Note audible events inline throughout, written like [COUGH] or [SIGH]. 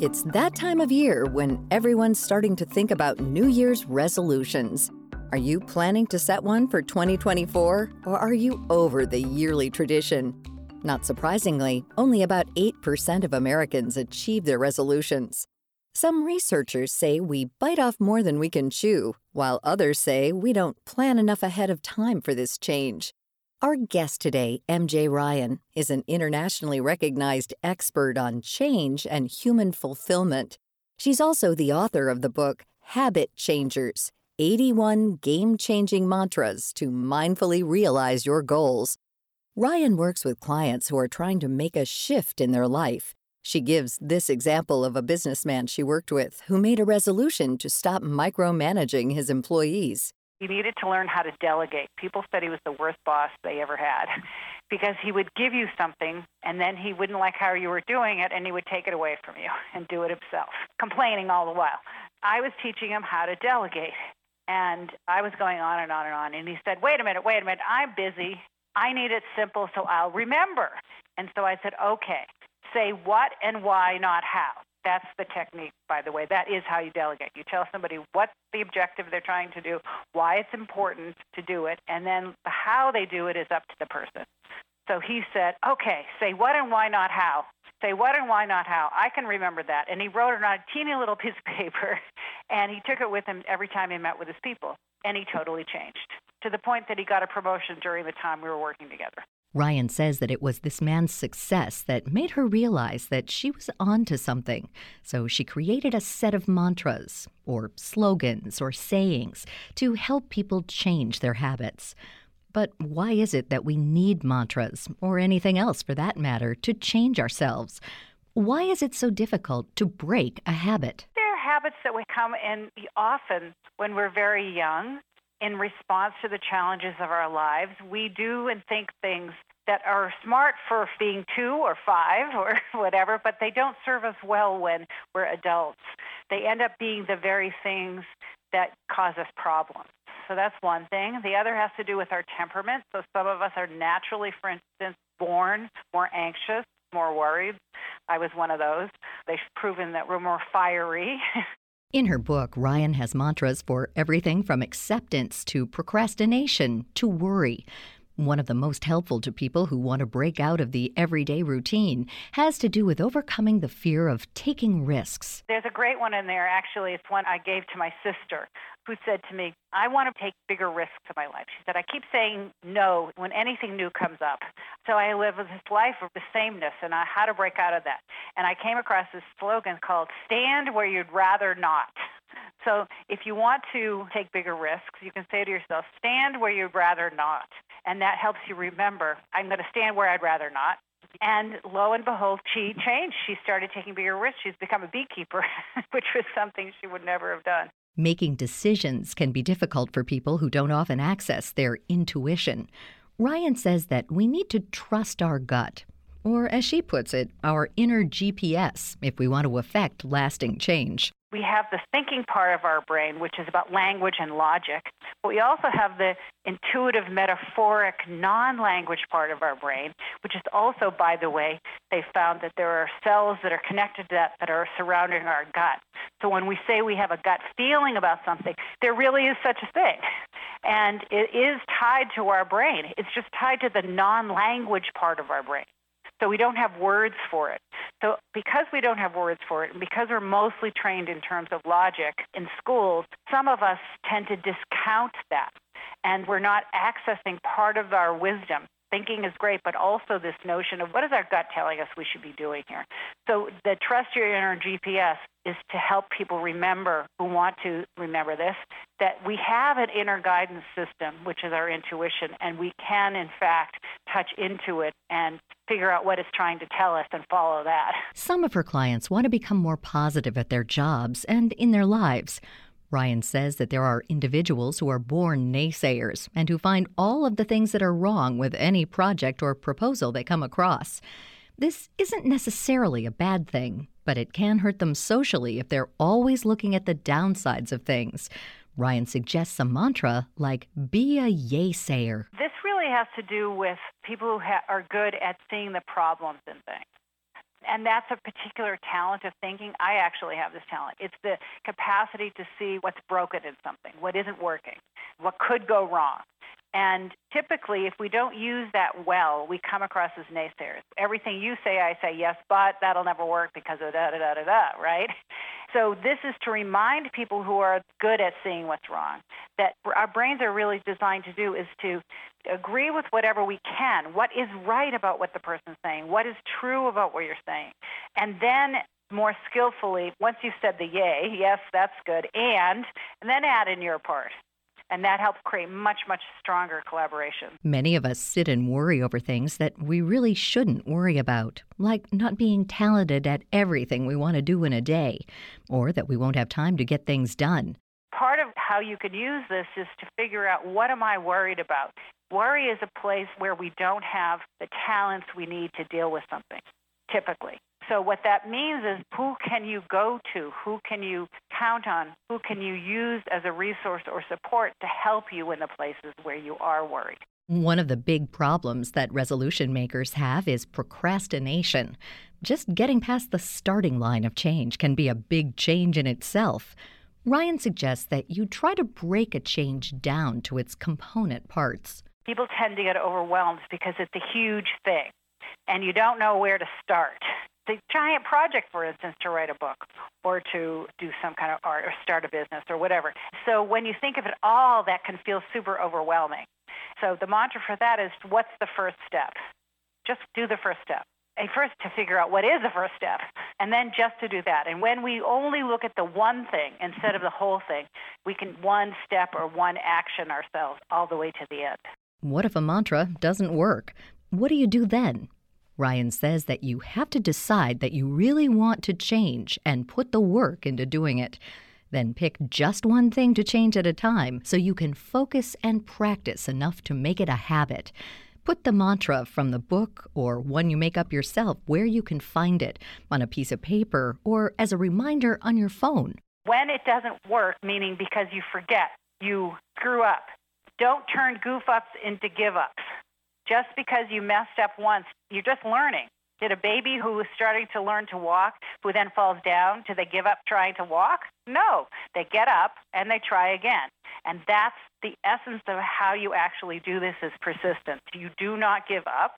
It's that time of year when everyone's starting to think about New Year's resolutions. Are you planning to set one for 2024 or are you over the yearly tradition? Not surprisingly, only about 8% of Americans achieve their resolutions. Some researchers say we bite off more than we can chew, while others say we don't plan enough ahead of time for this change. Our guest today, MJ Ryan, is an internationally recognized expert on change and human fulfillment. She's also the author of the book Habit Changers 81 Game Changing Mantras to Mindfully Realize Your Goals. Ryan works with clients who are trying to make a shift in their life. She gives this example of a businessman she worked with who made a resolution to stop micromanaging his employees. He needed to learn how to delegate. People said he was the worst boss they ever had [LAUGHS] because he would give you something and then he wouldn't like how you were doing it and he would take it away from you [LAUGHS] and do it himself, complaining all the while. I was teaching him how to delegate. And I was going on and on and on. And he said, Wait a minute, wait a minute. I'm busy. I need it simple so I'll remember. And so I said, Okay, say what and why, not how. That's the technique, by the way. That is how you delegate. You tell somebody what the objective they're trying to do, why it's important to do it, and then how they do it is up to the person. So he said, okay, say what and why not how. Say what and why not how. I can remember that. And he wrote it on a teeny little [LAUGHS] piece of paper, and he took it with him every time he met with his people. And he totally changed to the point that he got a promotion during the time we were working together. Ryan says that it was this man's success that made her realize that she was onto something. So she created a set of mantras, or slogans, or sayings to help people change their habits. But why is it that we need mantras, or anything else for that matter, to change ourselves? Why is it so difficult to break a habit? There are habits that we come in often when we're very young in response to the challenges of our lives. We do and think things that are smart for being two or five or [LAUGHS] whatever, but they don't serve us well when we're adults. They end up being the very things that cause us problems. So that's one thing. The other has to do with our temperament. So some of us are naturally, for instance, born more anxious, more worried. I was one of those. They've proven that we're more fiery. [LAUGHS] In her book, Ryan has mantras for everything from acceptance to procrastination to worry. One of the most helpful to people who want to break out of the everyday routine has to do with overcoming the fear of taking risks. There's a great one in there, actually. It's one I gave to my sister who said to me, I want to take bigger risks in my life. She said, I keep saying no when anything new comes up. So I live this life of the sameness and I, how to break out of that. And I came across this slogan called Stand Where You'd Rather Not. So if you want to take bigger risks, you can say to yourself, stand where you'd rather not. And that helps you remember, I'm going to stand where I'd rather not. And lo and behold, she changed. She started taking bigger risks. She's become a beekeeper, [LAUGHS] which was something she would never have done. Making decisions can be difficult for people who don't often access their intuition. Ryan says that we need to trust our gut, or as she puts it, our inner GPS, if we want to affect lasting change we have the thinking part of our brain, which is about language and logic. But we also have the intuitive, metaphoric, non language part of our brain, which is also, by the way, they found that there are cells that are connected to that that are surrounding our gut. So when we say we have a gut feeling about something, there really is such a thing. And it is tied to our brain. It's just tied to the non language part of our brain. So we don't have words for it. So because we don't have words for it, and because we're mostly trained in terms of logic in schools, some of us tend to discount that. And we're not accessing part of our wisdom. Thinking is great, but also this notion of what is our gut telling us we should be doing here. So the trust your inner GPS is to help people remember who want to remember this that we have an inner guidance system, which is our intuition, and we can in fact touch into it and figure out what it's trying to tell us and follow that. Some of her clients want to become more positive at their jobs and in their lives. Ryan says that there are individuals who are born naysayers and who find all of the things that are wrong with any project or proposal they come across. This isn't necessarily a bad thing, but it can hurt them socially if they're always looking at the downsides of things. Ryan suggests a mantra like be a yaysayer. This really has to do with people who ha- are good at seeing the problems in things and that's a particular talent of thinking. I actually have this talent. It's the capacity to see what's broken in something, what isn't working, what could go wrong. And typically, if we don't use that well, we come across as naysayers. Everything you say, I say, yes, but that'll never work because of da da da da da, right? So, this is to remind people who are good at seeing what's wrong that our brains are really designed to do is to agree with whatever we can. What is right about what the person's saying? What is true about what you're saying? And then more skillfully, once you've said the yay, yes, that's good, and, and then add in your part and that helps create much, much stronger collaboration. Many of us sit and worry over things that we really shouldn't worry about, like not being talented at everything we want to do in a day, or that we won't have time to get things done. Part of how you could use this is to figure out what am I worried about? Worry is a place where we don't have the talents we need to deal with something, typically. So what that means is who can you go to? Who can you count on? Who can you use as a resource or support to help you in the places where you are worried? One of the big problems that resolution makers have is procrastination. Just getting past the starting line of change can be a big change in itself. Ryan suggests that you try to break a change down to its component parts. People tend to get overwhelmed because it's a huge thing and you don't know where to start the giant project, for instance, to write a book or to do some kind of art or start a business or whatever. So when you think of it all, that can feel super overwhelming. So the mantra for that is what's the first step? Just do the first step. And first to figure out what is the first step, and then just to do that. And when we only look at the one thing instead of the whole thing, we can one step or one action ourselves all the way to the end. What if a mantra doesn't work? What do you do then? Ryan says that you have to decide that you really want to change and put the work into doing it. Then pick just one thing to change at a time so you can focus and practice enough to make it a habit. Put the mantra from the book or one you make up yourself where you can find it on a piece of paper or as a reminder on your phone. When it doesn't work, meaning because you forget, you screw up, don't turn goof ups into give ups. Just because you messed up once, you're just learning. Did a baby who is starting to learn to walk, who then falls down, do they give up trying to walk? No. They get up and they try again. And that's the essence of how you actually do this is persistence. You do not give up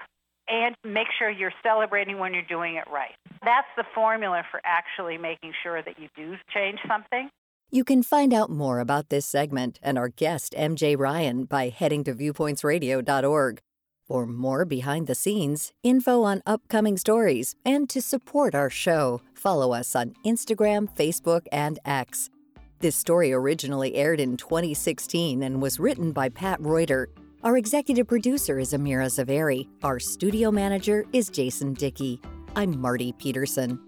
and make sure you're celebrating when you're doing it right. That's the formula for actually making sure that you do change something. You can find out more about this segment and our guest, MJ Ryan, by heading to viewpointsradio.org. For more behind the scenes, info on upcoming stories, and to support our show, follow us on Instagram, Facebook, and X. This story originally aired in 2016 and was written by Pat Reuter. Our executive producer is Amira Zaveri. Our studio manager is Jason Dickey. I'm Marty Peterson.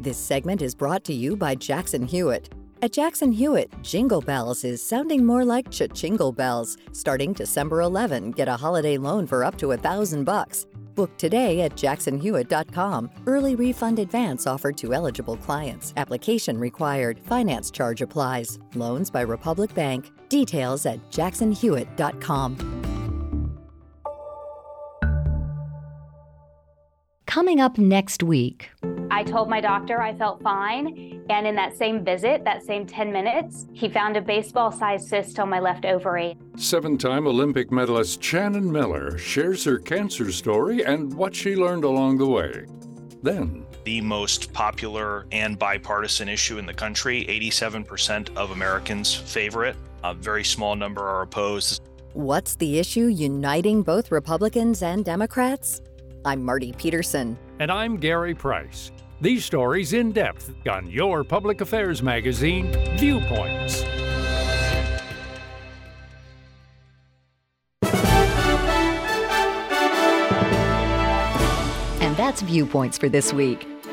This segment is brought to you by Jackson Hewitt. At Jackson Hewitt, Jingle Bells is sounding more like Cha-Chingle Bells. Starting December 11, get a holiday loan for up to a thousand bucks. Book today at jacksonhewitt.com. Early refund advance offered to eligible clients. Application required. Finance charge applies. Loans by Republic Bank. Details at jacksonhewitt.com. Coming up next week. I told my doctor I felt fine. And in that same visit, that same 10 minutes, he found a baseball sized cyst on my left ovary. Seven time Olympic medalist Shannon Miller shares her cancer story and what she learned along the way. Then, the most popular and bipartisan issue in the country, 87% of Americans favor it, a very small number are opposed. What's the issue uniting both Republicans and Democrats? I'm Marty Peterson. And I'm Gary Price. These stories in depth on your public affairs magazine, Viewpoints. And that's Viewpoints for this week.